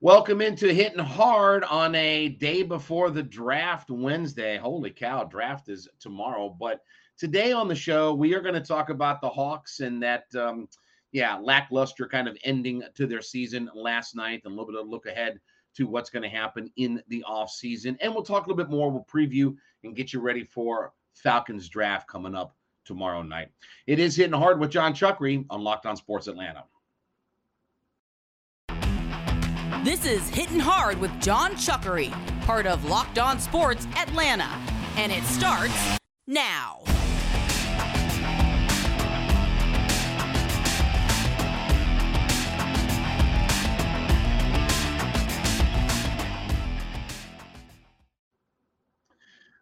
Welcome into Hitting Hard on a day before the draft Wednesday. Holy cow, draft is tomorrow. But today on the show, we are going to talk about the Hawks and that, um, yeah, lackluster kind of ending to their season last night and a little bit of look ahead to what's going to happen in the offseason. And we'll talk a little bit more. We'll preview and get you ready for Falcons draft coming up tomorrow night. It is Hitting Hard with Jon Chuckery on Locked On Sports Atlanta. This is Hitting Hard with Jon Chuckery, part of Locked On Sports Atlanta. And it starts now.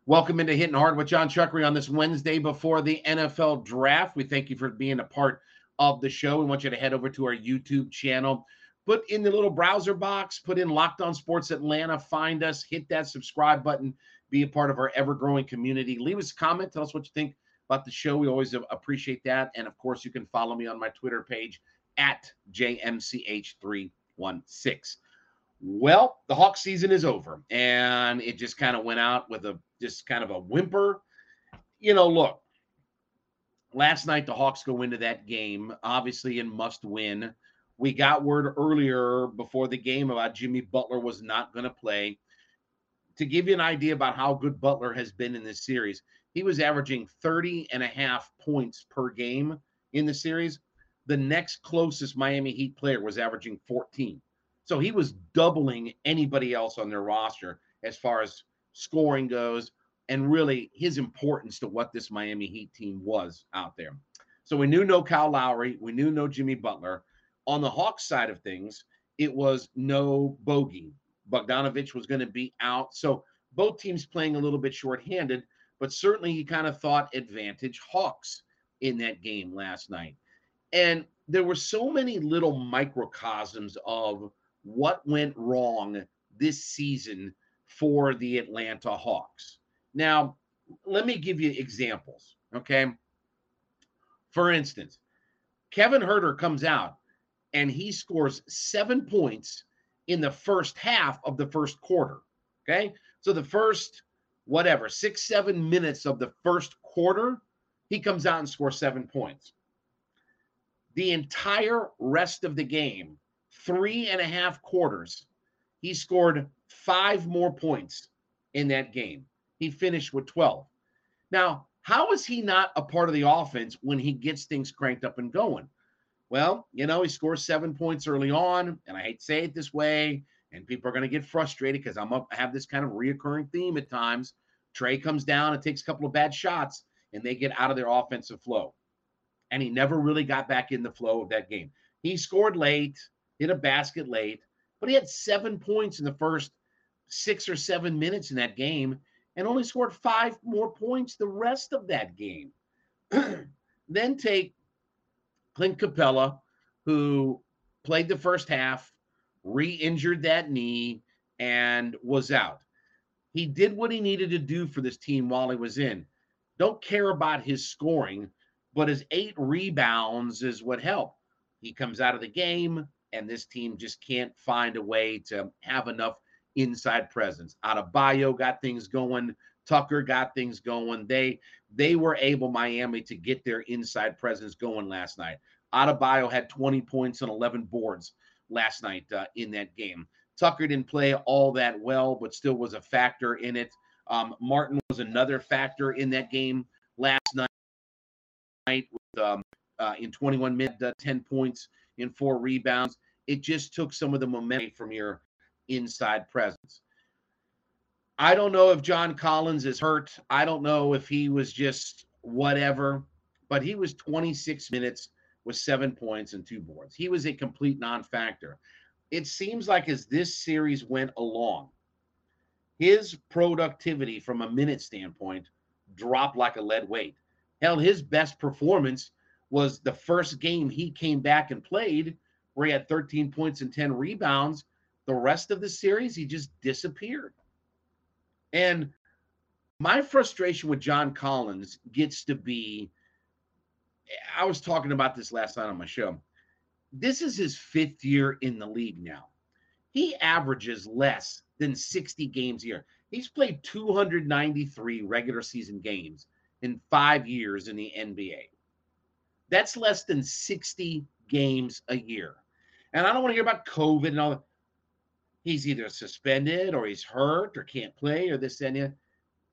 Welcome into Hitting Hard with Jon Chuckery on this Wednesday before the NFL draft. We thank you for being a part of the show. We want you to head over to our YouTube channel. Put in the little browser box, put in Locked On Sports Atlanta, find us, hit that subscribe button, be a part of our ever growing community. Leave us a comment, tell us what you think about the show. We always appreciate that. And of course, you can follow me on my Twitter page at JMCH316. Well, the Hawk season is over, and it just kind of went out with a just kind of a whimper. You know, look, last night the Hawks go into that game, obviously in must win. We got word earlier before the game about Jimmy Butler was not going to play. To give you an idea about how good Butler has been in this series, he was averaging 30 and a half points per game in the series. The next closest Miami Heat player was averaging 14. So he was doubling anybody else on their roster as far as scoring goes and really his importance to what this Miami Heat team was out there. So we knew no Kyle Lowry, we knew no Jimmy Butler. On the Hawks side of things, it was no bogey. Bogdanovich was going to be out. So both teams playing a little bit shorthanded, but certainly he kind of thought advantage Hawks in that game last night. And there were so many little microcosms of what went wrong this season for the Atlanta Hawks. Now, let me give you examples, okay? For instance, Kevin Huerter comes out and he scores seven points in the first half of the first quarter, okay? So the first, whatever, six, seven minutes of the first quarter, he comes out and scores seven points. The entire rest of the game, three and a half quarters, he scored five more points in that game. He finished with 12. Now, how is he not a part of the offense when he gets things cranked up and going? Well, you know, he scores seven points early on, and I hate to say it this way, and people are going to get frustrated because I'm up, I have this kind of reoccurring theme at times. Trae comes down and takes a couple of bad shots, and they get out of their offensive flow. And he never really got back in the flow of that game. He scored late, hit a basket late, but he had seven points in the first six or seven minutes in that game and only scored five more points the rest of that game. then take Clint Capela, who played the first half, re injured that knee, and was out. He did what he needed to do for this team while he was in. Don't care about his scoring, but his eight rebounds is what helped. He comes out of the game, and this team just can't find a way to have enough inside presence. Adebayo got things going. Tucker got things going. They they were able Miami to get their inside presence going last night. Adebayo had 20 points and 11 boards last night uh, in that game. Tucker didn't play all that well, but still was a factor in it. Um, Martin was another factor in that game last night with um, uh, in 21 minutes, uh, 10 points in four rebounds. It just took some of the momentum from your inside presence. I don't know if John Collins is hurt. I don't know if he was just whatever, but he was 26 minutes with seven points and two boards. He was a complete non factor. It seems like as this series went along, his productivity from a minute standpoint dropped like a lead weight. Hell, his best performance was the first game he came back and played, where he had 13 points and 10 rebounds. The rest of the series, he just disappeared. And my frustration with John Collins gets to be I was talking about this last night on my show. This is his fifth year in the league now. He averages less than 60 games a year. He's played 293 regular season games in five years in the NBA. That's less than 60 games a year. And I don't want to hear about COVID and all that. He's either suspended or he's hurt or can't play or this and that.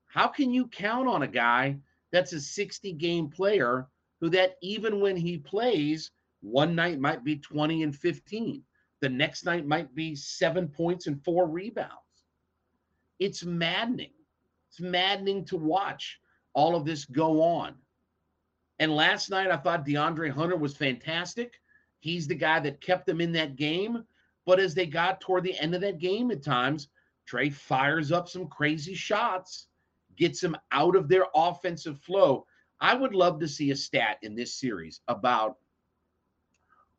How can you count on a guy that's a 60 game player who that even when he plays, one night might be 20 and 15. The next night might be seven points and four rebounds. It's maddening. It's maddening to watch all of this go on. And last night, I thought DeAndre Hunter was fantastic. He's the guy that kept them in that game. But as they got toward the end of that game at times, Trae fires up some crazy shots, gets them out of their offensive flow. I would love to see a stat in this series about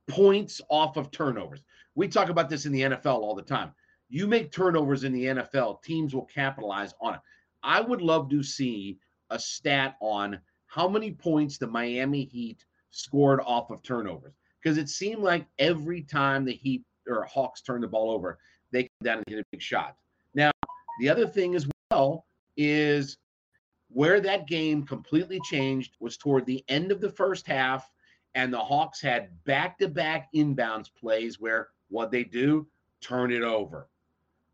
points off of turnovers. We talk about this in the NFL all the time. You make turnovers in the NFL, teams will capitalize on it. I would love to see a stat on how many points the Miami Heat scored off of turnovers because it seemed like every time the Heat or Hawks turned the ball over, they come down and hit a big shot. Now, the other thing as well is where that game completely changed was toward the end of the first half, and the Hawks had back to back inbounds plays where what they do, turn it over.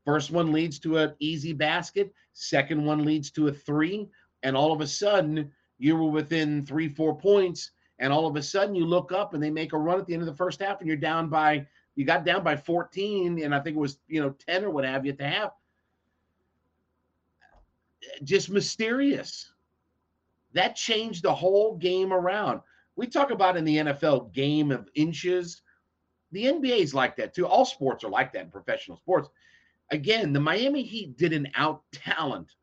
First one leads to an easy basket, second one leads to a three, and all of a sudden you were within three, four points, and all of a sudden you look up and they make a run at the end of the first half, and you're down by you got down by 14, and I think it was you know 10 or what have you at the half just mysterious. That changed the whole game around. We talk about in the NFL game of inches. The NBA is like that too. All sports are like that in professional sports. Again, the Miami Heat didn't out talent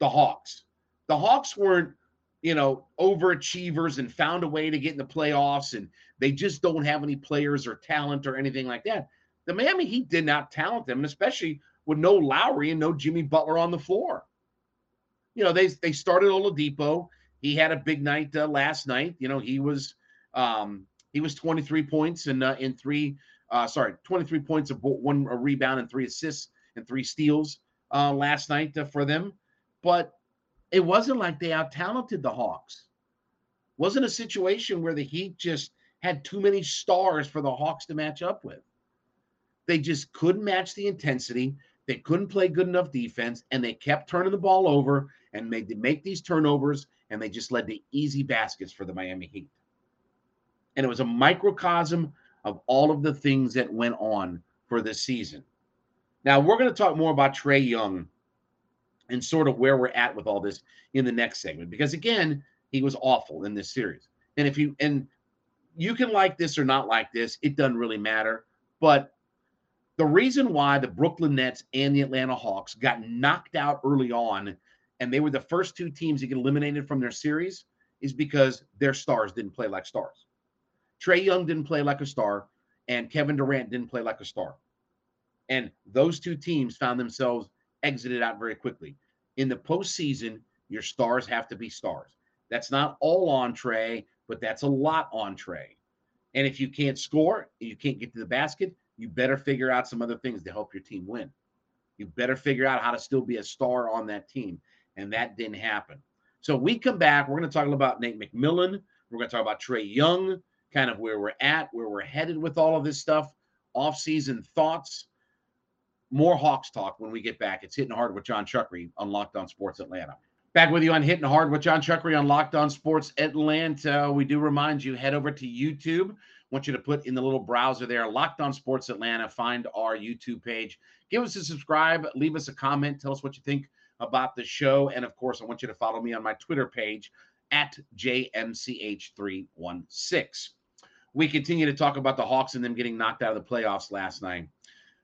the Hawks. The Hawks weren't, you know, overachievers and found a way to get in the playoffs and they just don't have any players or talent or anything like that. The Miami Heat did not talent them, especially with no Lowry and no Jimmy Butler on the floor you know, they they started Oladipo. He had a big night uh, last night. You know, he was um, he was 23 points and uh, in three uh, sorry 23 points of one a rebound and three assists and three steals uh, last night uh, for them. But it wasn't like they out talented the Hawks. Wasn't a situation where the Heat just had too many stars for the Hawks to match up with. They just couldn't match the intensity. They couldn't play good enough defense, and they kept turning the ball over and made to make these turnovers, and they just led to easy baskets for the Miami Heat. And it was a microcosm of all of the things that went on for this season. Now we're going to talk more about Trae Young and sort of where we're at with all this in the next segment because again, he was awful in this series. And if you and you can like this or not like this, it doesn't really matter. But the reason why the Brooklyn Nets and the Atlanta Hawks got knocked out early on and they were the first two teams to get eliminated from their series is because their stars didn't play like stars. Trae Young didn't play like a star, and Kevin Durant didn't play like a star. And those two teams found themselves exited out very quickly. In the postseason, your stars have to be stars. That's not all on Trae, but that's a lot on Trae. And if you can't score, you can't get to the basket, you better figure out some other things to help your team win. You better figure out how to still be a star on that team and that didn't happen. So we come back. We're going to talk about Nate McMillan. We're going to talk about Trae Young, kind of where we're at, where we're headed with all of this stuff, off-season thoughts. More Hawks talk when we get back. It's hitting hard with Jon Chuckery on Locked On Sports Atlanta. Back with you on Hitting Hard with Jon Chuckery on Locked On Sports Atlanta. We do remind you, head over to YouTube. Want you to put in the little browser there, Locked On Sports Atlanta. Find our YouTube page. Give us a subscribe. Leave us a comment. Tell us what you think about the show. And of course, I want you to follow me on my Twitter page at JMCH316. We continue to talk about the Hawks and them getting knocked out of the playoffs last night.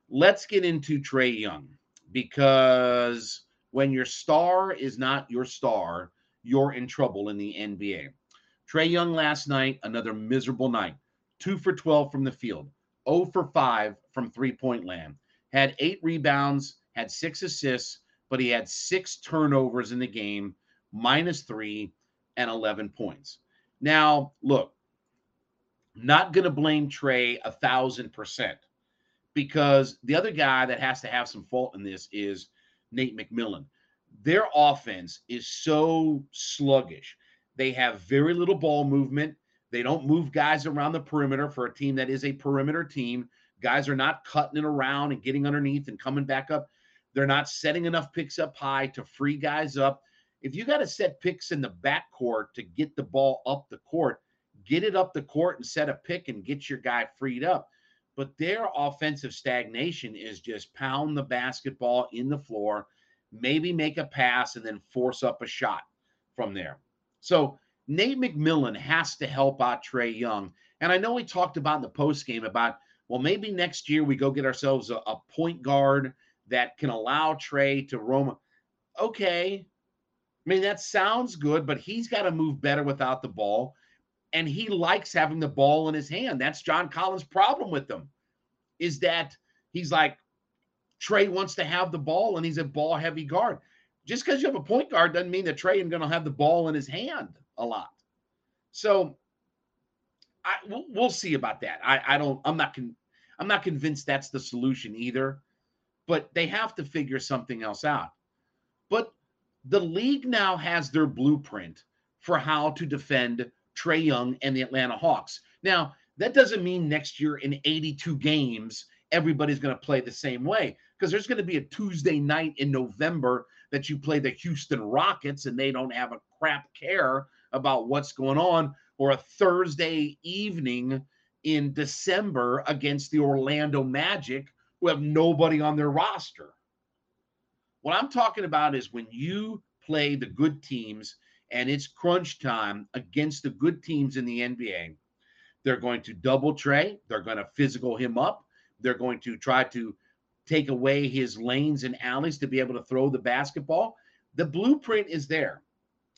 Let's get into Trae Young because when your star is not your star, you're in trouble in the NBA. Trae Young last night, another miserable night. Two for 12 from the field, 0 for 5 from three point land. Had eight rebounds, had six assists, but he had six turnovers in the game, minus three and 11 points. Now, look, not going to blame Trae a thousand percent because the other guy that has to have some fault in this is Nate McMillan. Their offense is so sluggish. They have very little ball movement. They don't move guys around the perimeter for a team that is a perimeter team. Guys are not cutting it around and getting underneath and coming back up. They're not setting enough picks up high to free guys up. If you got to set picks in the backcourt to get the ball up the court, get it up the court and set a pick and get your guy freed up. But their offensive stagnation is just pound the basketball in the floor, maybe make a pass, and then force up a shot from there. So Nate McMillan has to help out Trae Young. And I know we talked about in the post game about, well, maybe next year we go get ourselves a, a point guard that can allow Trae to roam. Okay. I mean, that sounds good, but he's got to move better without the ball and he likes having the ball in his hand. That's John Collins' problem with them, is that he's like Trae wants to have the ball and he's a ball heavy guard. Just because you have a point guard doesn't mean that Trae is going to have the ball in his hand a lot. So I we'll, we'll see about that. I I don't I'm not con, I'm not convinced that's the solution either, but they have to figure something else out. But the league now has their blueprint for how to defend Trae Young and the Atlanta Hawks. Now, that doesn't mean next year in 82 games, everybody's going to play the same way because there's going to be a Tuesday night in November that you play the Houston Rockets and they don't have a crap care about what's going on, or a Thursday evening in December against the Orlando Magic who have nobody on their roster. What I'm talking about is when you play the good teams and it's crunch time against the good teams in the NBA, they're going to double Trae. They're going to physical him up. They're going to try to take away his lanes and alleys to be able to throw the basketball. The blueprint is there.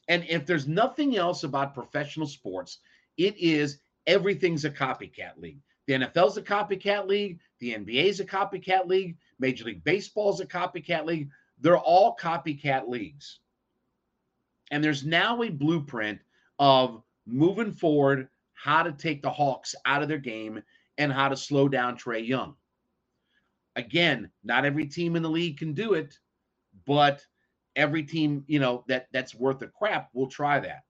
And if there's nothing else about professional sports, it is everything's a copycat league. The NFL's a copycat league. The NBA's a copycat league. Major League Baseball's a copycat league. They're all copycat leagues. And there's now a blueprint of moving forward, how to take the Hawks out of their game and how to slow down Trae Young. Again, not every team in the league can do it, but every team, you know, that that's worth a crap will try that.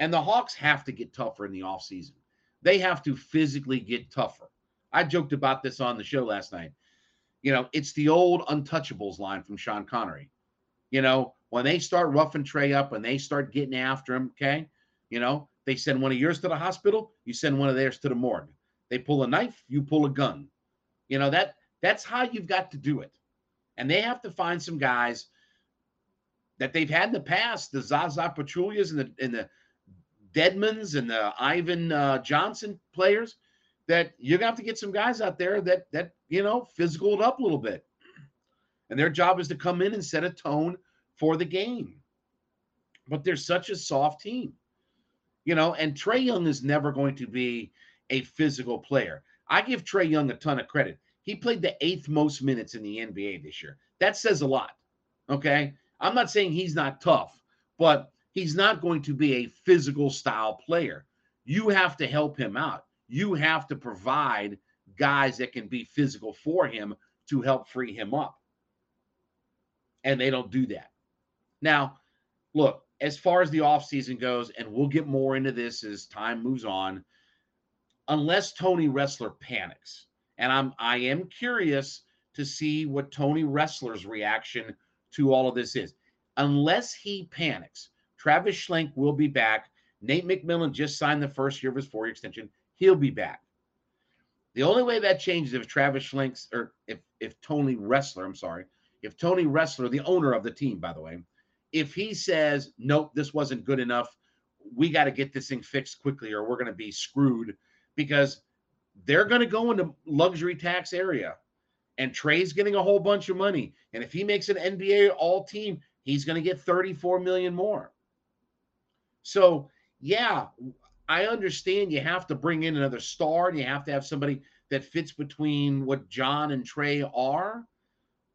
And the Hawks have to get tougher in the offseason. They have to physically get tougher. I joked about this on the show last night. You know, it's the old untouchables line from Sean Connery. You know, when they start roughing Trae up and they start getting after him, okay, you know, they send one of yours to the hospital, you send one of theirs to the morgue. They pull a knife, you pull a gun. You know, that that's how you've got to do it. And they have to find some guys that they've had in the past, the Zaza Pachulias and the and the Dedmons and the Ivan uh, Johnson players, that you're gonna have to get some guys out there that that you know physical it up a little bit. And their job is to come in and set a tone for the game. But they're such a soft team, you know, and Trae Young is never going to be a physical player. I give Trae Young a ton of credit. He played the eighth most minutes in the NBA this year. That says a lot. Okay. I'm not saying he's not tough, but he's not going to be a physical style player. You have to help him out. You have to provide guys that can be physical for him to help free him up. And they don't do that. Now, look, as far as the offseason goes, and we'll get more into this as time moves on, unless Tony Ressler panics. And I'm I am curious to see what Tony Ressler's reaction to all of this is. Unless he panics, Travis Schlenk will be back. Nate McMillan just signed the first year of his four-year extension. He'll be back. The only way that changes if Travis Schlenk's or if if Tony Ressler, I'm sorry, if Tony Ressler, the owner of the team, by the way, if he says, nope, this wasn't good enough, we got to get this thing fixed quickly or we're going to be screwed because they're going to go into luxury tax area and Trae's getting a whole bunch of money. And if he makes an NBA all team, he's going to get 34 million more. So, yeah, I understand you have to bring in another star and you have to have somebody that fits between what John and Trae are.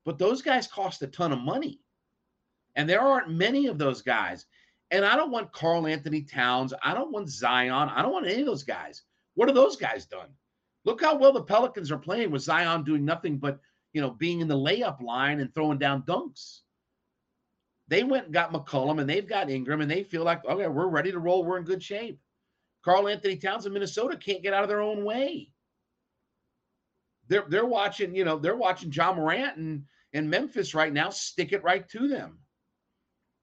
But those guys cost a ton of money. And there aren't many of those guys. And I don't want Karl-Anthony Towns. I don't want Zion. I don't want any of those guys. What have those guys done? Look how well the Pelicans are playing with Zion doing nothing but, you know, being in the layup line and throwing down dunks. They went and got McCollum and they've got Ingram and they feel like, okay, we're ready to roll. We're in good shape. Karl-Anthony Towns in Minnesota can't get out of their own way. They're they're watching, you know, they're watching Ja Morant and, and Memphis right now stick it right to them.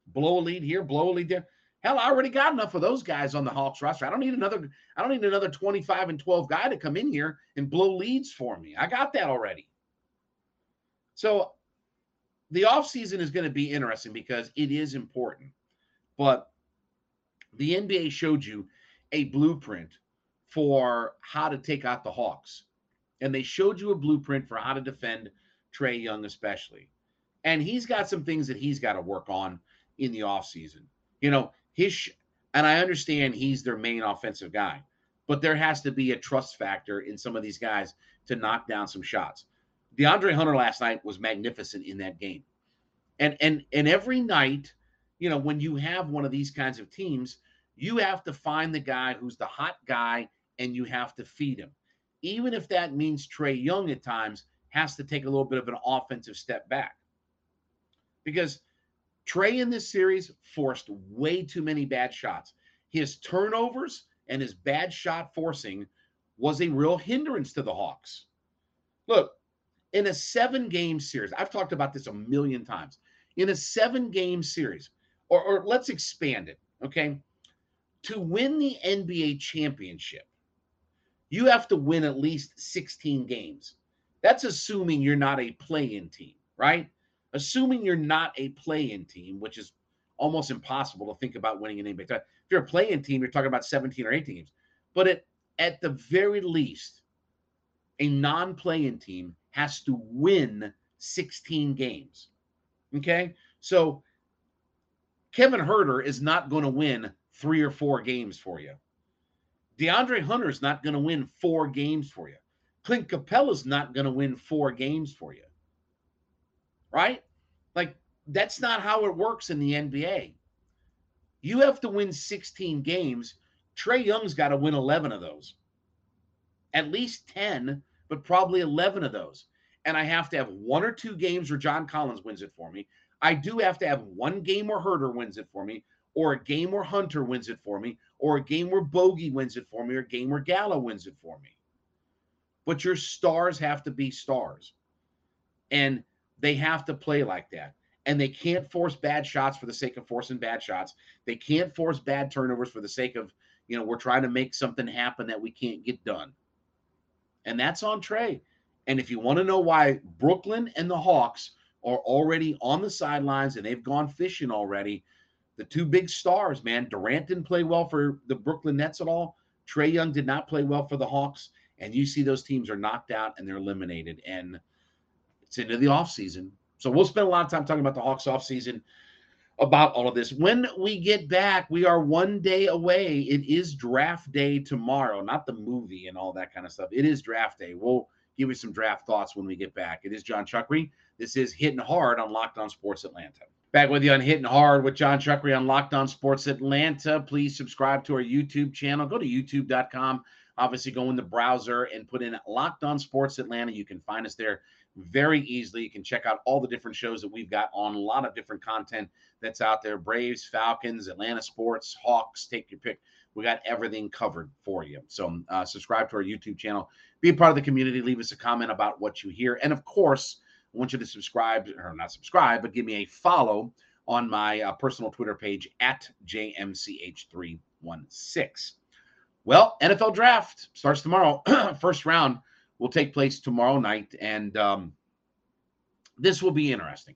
Blow a lead here, blow a lead there. Hell, I already got enough of those guys on the Hawks roster. I don't need another, I don't need another 25 and 12 guy to come in here and blow leads for me. I got that already. So the offseason is going to be interesting because it is important. But the NBA showed you a blueprint for how to take out the Hawks. And they showed you a blueprint for how to defend Trae Young, especially. And he's got some things that he's got to work on in the offseason. You know, his, and I understand he's their main offensive guy, but there has to be a trust factor in some of these guys to knock down some shots. DeAndre Hunter last night was magnificent in that game. And and and every night, you know, when you have one of these kinds of teams, you have to find the guy who's the hot guy and you have to feed him. Even if that means Trae Young at times has to take a little bit of an offensive step back. Because Trae in this series forced way too many bad shots. His turnovers and his bad shot forcing was a real hindrance to the Hawks. Look, in a seven game series, I've talked about this a million times. In a seven game series, or, or let's expand it, okay? To win the NBA championship, you have to win at least 16 games. That's assuming you're not a play in team, right? Assuming you're not a play in team, which is almost impossible to think about winning an NBA. If you're a play in team, you're talking about 17 or 18 games. But at, at the very least, a non play in team has to win 16 games. Okay. So Kevin Huerter is not going to win three or four games for you. DeAndre Hunter's not going to win four games for you. Clint Capela's not going to win four games for you. Right? Like, that's not how it works in the NBA. You have to win 16 games. Trae Young's got to win 11 of those. At least 10, but probably 11 of those. And I have to have one or two games where John Collins wins it for me. I do have to have one game where Huerter wins it for me or a game where Hunter wins it for me, or a game where Bogey wins it for me, or a game where Gallo wins it for me. But your stars have to be stars. And they have to play like that. And they can't force bad shots for the sake of forcing bad shots. They can't force bad turnovers for the sake of, you know, we're trying to make something happen that we can't get done. And that's on Trae. And if you want to know why Brooklyn and the Hawks are already on the sidelines and they've gone fishing already, the two big stars, man. Durant didn't play well for the Brooklyn Nets at all. Trae Young did not play well for the Hawks. And you see those teams are knocked out and they're eliminated. And it's into the offseason. So we'll spend a lot of time talking about the Hawks offseason about all of this. When we get back, we are one day away. It is draft day tomorrow, not the movie and all that kind of stuff. It is draft day. We'll give you some draft thoughts when we get back. It is Jon Chuckery. This is Hitting Hard on Locked On Sports Atlanta. Back with you on Hitting Hard with Jon Chuckery on Locked On Sports Atlanta. Please subscribe to our YouTube channel. Go to youtube.com. Obviously, go in the browser and put in Locked On Sports Atlanta. You can find us there very easily. You can check out all the different shows that we've got on, a lot of different content that's out there Braves, Falcons, Atlanta Sports, Hawks, take your pick. We got everything covered for you. So, uh, subscribe to our YouTube channel, be a part of the community, leave us a comment about what you hear. And of course, I want you to subscribe, or not subscribe, but give me a follow on my uh, personal Twitter page at JMCH316. Well, NFL draft starts tomorrow. First round will take place tomorrow night. And um, this will be interesting.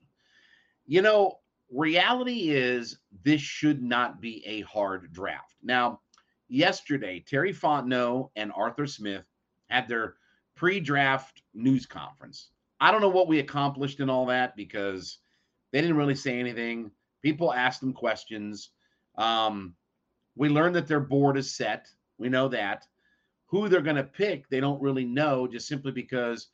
You know, reality is this should not be a hard draft. Now, yesterday, Terry Fontenot and Arthur Smith had their pre draft news conference. I don't know what we accomplished in all that because they didn't really say anything. People asked them questions. Um, we learned that their board is set. We know that. Who they're going to pick, they don't really know, just simply because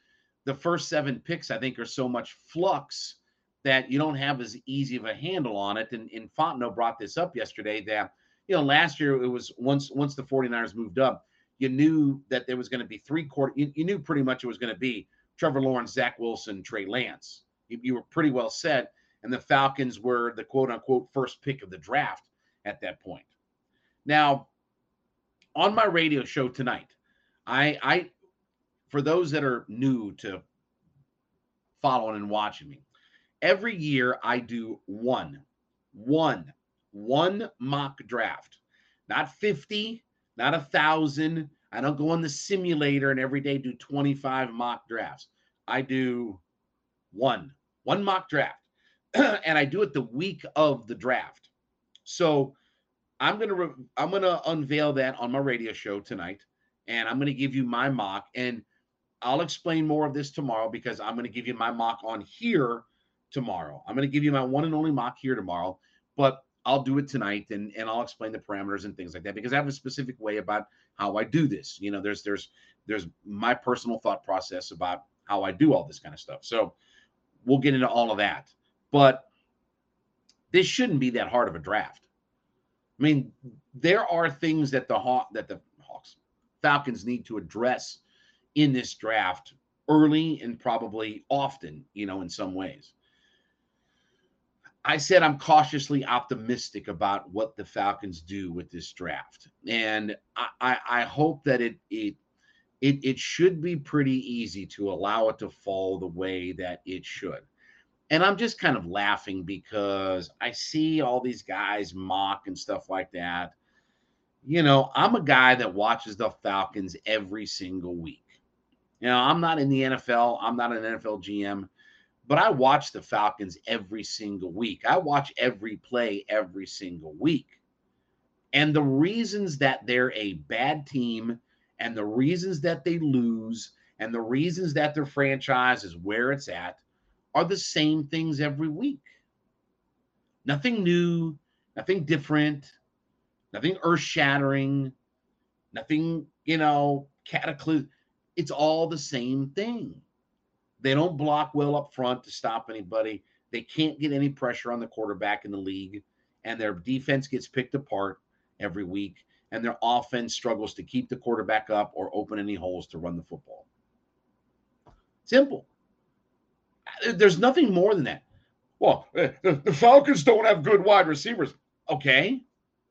the first seven picks, I think, are so much flux that you don't have as easy of a handle on it. And, and Fontenot brought this up yesterday that, you know, last year it was once once the 49ers moved up, you knew that there was going to be three quarter, you, you, knew pretty much it was going to be Trevor Lawrence, Zach Wilson, Trey Lance. You, you were pretty well set. And the Falcons were the quote unquote first pick of the draft at that point. Now, on my radio show tonight, I, I, for those that are new to following and watching me, every year I do one, one, one mock draft, not 50, not a thousand. I don't go on the simulator and every day do 25 mock drafts. I do one, one mock draft. and I do it the week of the draft. So I'm gonna re- I'm gonna unveil that on my radio show tonight, and I'm gonna give you my mock, and I'll explain more of this tomorrow because I'm gonna give you my mock on here tomorrow. I'm gonna give you my one and only mock here tomorrow, but I'll do it tonight and and I'll explain the parameters and things like that because I have a specific way about how I do this. You know, there's there's there's my personal thought process about how I do all this kind of stuff. So we'll get into all of that. But this shouldn't be that hard of a draft. I mean, there are things that the Haw- that the Hawks Falcons need to address in this draft early and probably often, you know, in some ways. I said I'm cautiously optimistic about what the Falcons do with this draft, and I, I, I hope that it it it it should be pretty easy to allow it to fall the way that it should and I'm just kind of laughing because I see all these guys mock and stuff like that. You know, I'm a guy that watches the Falcons every single week. You know, I'm not in the NFL, I'm not an NFL GM, but I watch the Falcons every single week. I watch every play every single week. And the reasons that they're a bad team and the reasons that they lose and the reasons that their franchise is where it's at are the same things every week. Nothing new, nothing different, nothing earth shattering, nothing, you know, cataclysm. It's all the same thing. They don't block well up front to stop anybody. They can't get any pressure on the quarterback in the league, and their defense gets picked apart every week, and their offense struggles to keep the quarterback up or open any holes to run the football. Simple. There's nothing more than that. Well, eh, the Falcons don't have good wide receivers. Okay.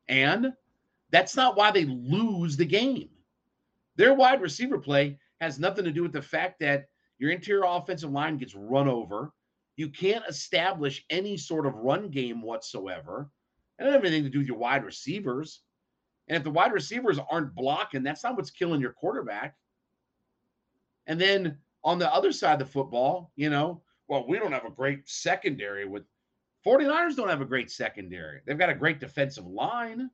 And that's not why they lose the game. Their wide receiver play has nothing to do with the fact that your interior offensive line gets run over. You can't establish any sort of run game whatsoever. It doesn't have anything to do with your wide receivers. And if the wide receivers aren't blocking, that's not what's killing your quarterback. And then on the other side of the football, you know, well, we don't have a great secondary with 49ers don't have a great secondary. They've got a great defensive line,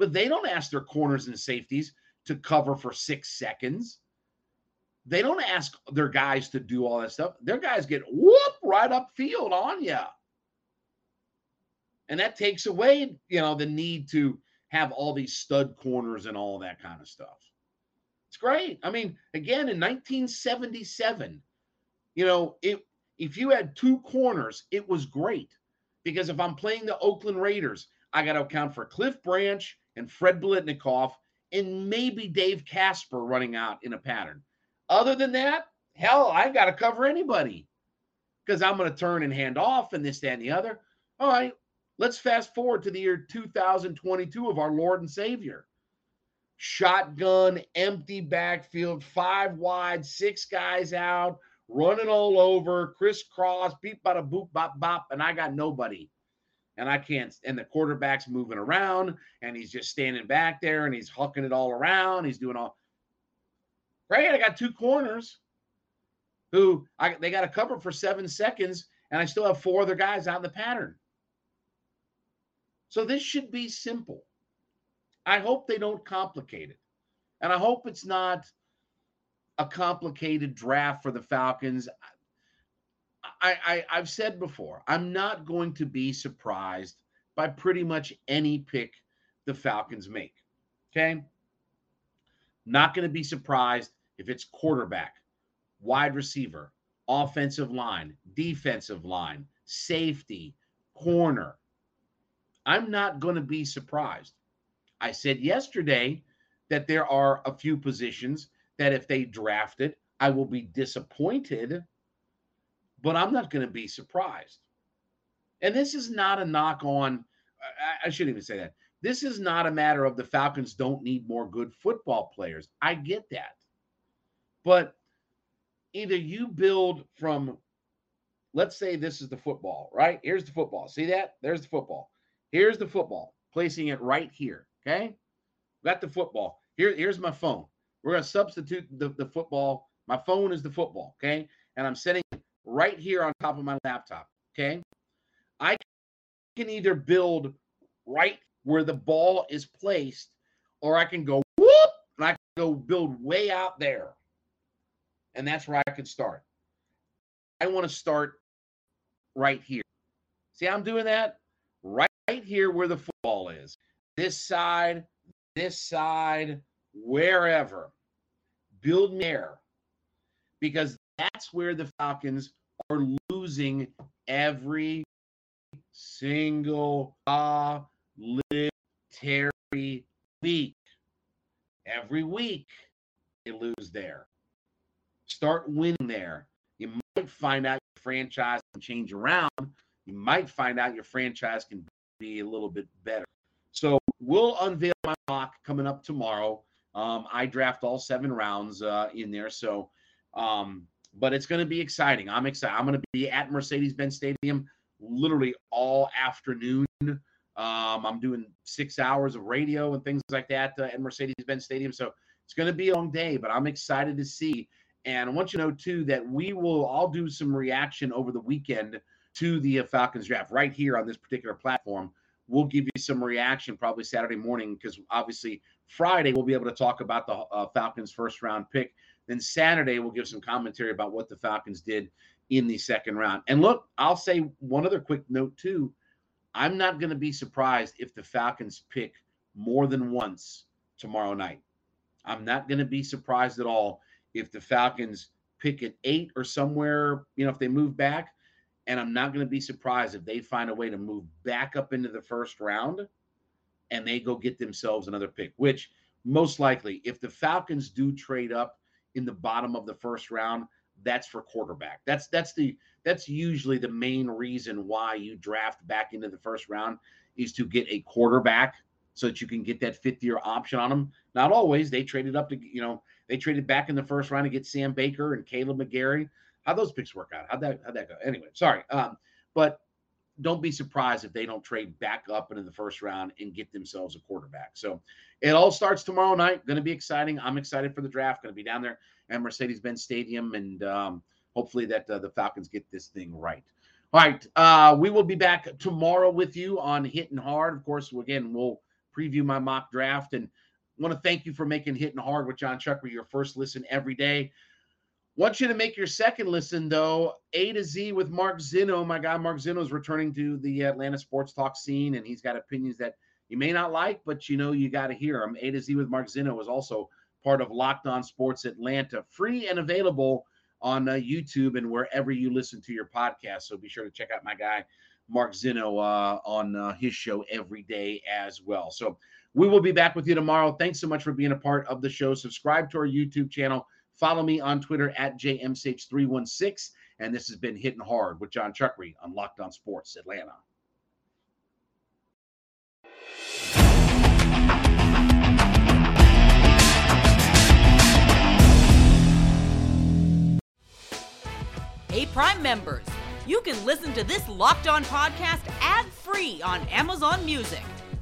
but they don't ask their corners and safeties to cover for six seconds. They don't ask their guys to do all that stuff. Their guys get whoop right up field on you. And that takes away, you know, the need to have all these stud corners and all that kind of stuff. It's great. I mean, again, in 1977, you know, it if you had two corners, it was great. Because if I'm playing the Oakland Raiders, I got to account for Cliff Branch and Fred Biletnikoff and maybe Dave Casper running out in a pattern. Other than that, hell, I got to cover anybody because I'm going to turn and hand off and this, that, and the other. All right, let's fast forward to the year 2022 of our Lord and Savior. Shotgun, empty backfield, five wide, six guys out, running all over, crisscross, beep, bada, boop, bop, bop, and I got nobody. And I can't, and the quarterback's moving around and he's just standing back there and he's hucking it all around. He's doing all great. I got two corners. who I, they got to cover for seven seconds, and I still have four other guys out in the pattern. So this should be simple. I hope they don't complicate it. And I hope it's not a complicated draft for the Falcons. I, I have said before, I'm not going to be surprised by pretty much any pick the Falcons make. Okay? Not going to be surprised if it's quarterback, wide receiver, offensive line, defensive line, safety, corner. I'm not going to be surprised. I said yesterday that there are a few positions that if they draft it, I will be disappointed, but I'm not going to be surprised. And this is not a knock on, I, I shouldn't even say that. This is not a matter of the Falcons don't need more good football players. I get that. But either you build from, let's say this is the football, right? Here's the football. See that? There's the football. Here's the football, placing it right here. Okay. Got the football. Here, here's my phone. We're going to substitute the, the football. My phone is the football. Okay. And I'm setting right here on top of my laptop. Okay. I can either build right where the ball is placed, or I can go whoop and I can go build way out there. And that's where I can start. I want to start right here. See I'm doing that? Right, right here where the football is. This side, this side, wherever. Build there. Because that's where the Falcons are losing every single Terry week. Every week they lose there. Start winning there. You might find out your franchise can change around. You might find out your franchise can be a little bit better. So we'll unveil my mock coming up tomorrow. Um, I draft all seven rounds uh, in there. So, um, but it's going to be exciting. I'm excited. I'm going to be at Mercedes Benz Stadium literally all afternoon. Um, I'm doing six hours of radio and things like that uh, at Mercedes Benz Stadium. So it's going to be a long day, but I'm excited to see. And I want you to know, too, that we will all do some reaction over the weekend to the uh, Falcons draft right here on this particular platform. We'll give you some reaction probably Saturday morning because obviously Friday we'll be able to talk about the uh, Falcons' first round pick. Then Saturday we'll give some commentary about what the Falcons did in the second round. And look, I'll say one other quick note too. I'm not going to be surprised if the Falcons pick more than once tomorrow night. I'm not going to be surprised at all if the Falcons pick at eight or somewhere, you know, if they move back. And I'm not going to be surprised if they find a way to move back up into the first round and they go get themselves another pick, which most likely, if the Falcons do trade up in the bottom of the first round, that's for quarterback. That's that's the that's usually the main reason why you draft back into the first round is to get a quarterback so that you can get that fifth year option on them. Not always. They traded up to you know they traded back in the first round to get Sam Baker and Kaleb McGary. How those picks work out? How'd that how'd that go? Anyway, sorry. Um, but don't be surprised if they don't trade back up into the first round and get themselves a quarterback. So it all starts tomorrow night. Going to be exciting. I'm excited for the draft. Going to be down there at Mercedes Benz Stadium, and um, hopefully that uh, the Falcons get this thing right. All right, uh, we will be back tomorrow with you on Hitting Hard. Of course, again, we'll preview my mock draft and want to thank you for making Hitting Hard with Jon Chuckery your first listen every day. Want you to make your second listen though. A to Z with Mark Zeno. My guy Mark Zeno is returning to the Atlanta sports talk scene, and he's got opinions that you may not like, but you know you got to hear them. A to Z with Mark Zeno is also part of Locked On Sports Atlanta, free and available on uh, YouTube and wherever you listen to your podcast. So be sure to check out my guy, Mark Zeno, uh, on uh, his show every day as well. So we will be back with you tomorrow. Thanks so much for being a part of the show. Subscribe to our YouTube channel. Follow me on Twitter at JMSH316. And this has been Hitting Hard with Jon Chuckery on Locked On Sports Atlanta. Hey, Prime members, you can listen to this Locked On podcast ad free on Amazon Music.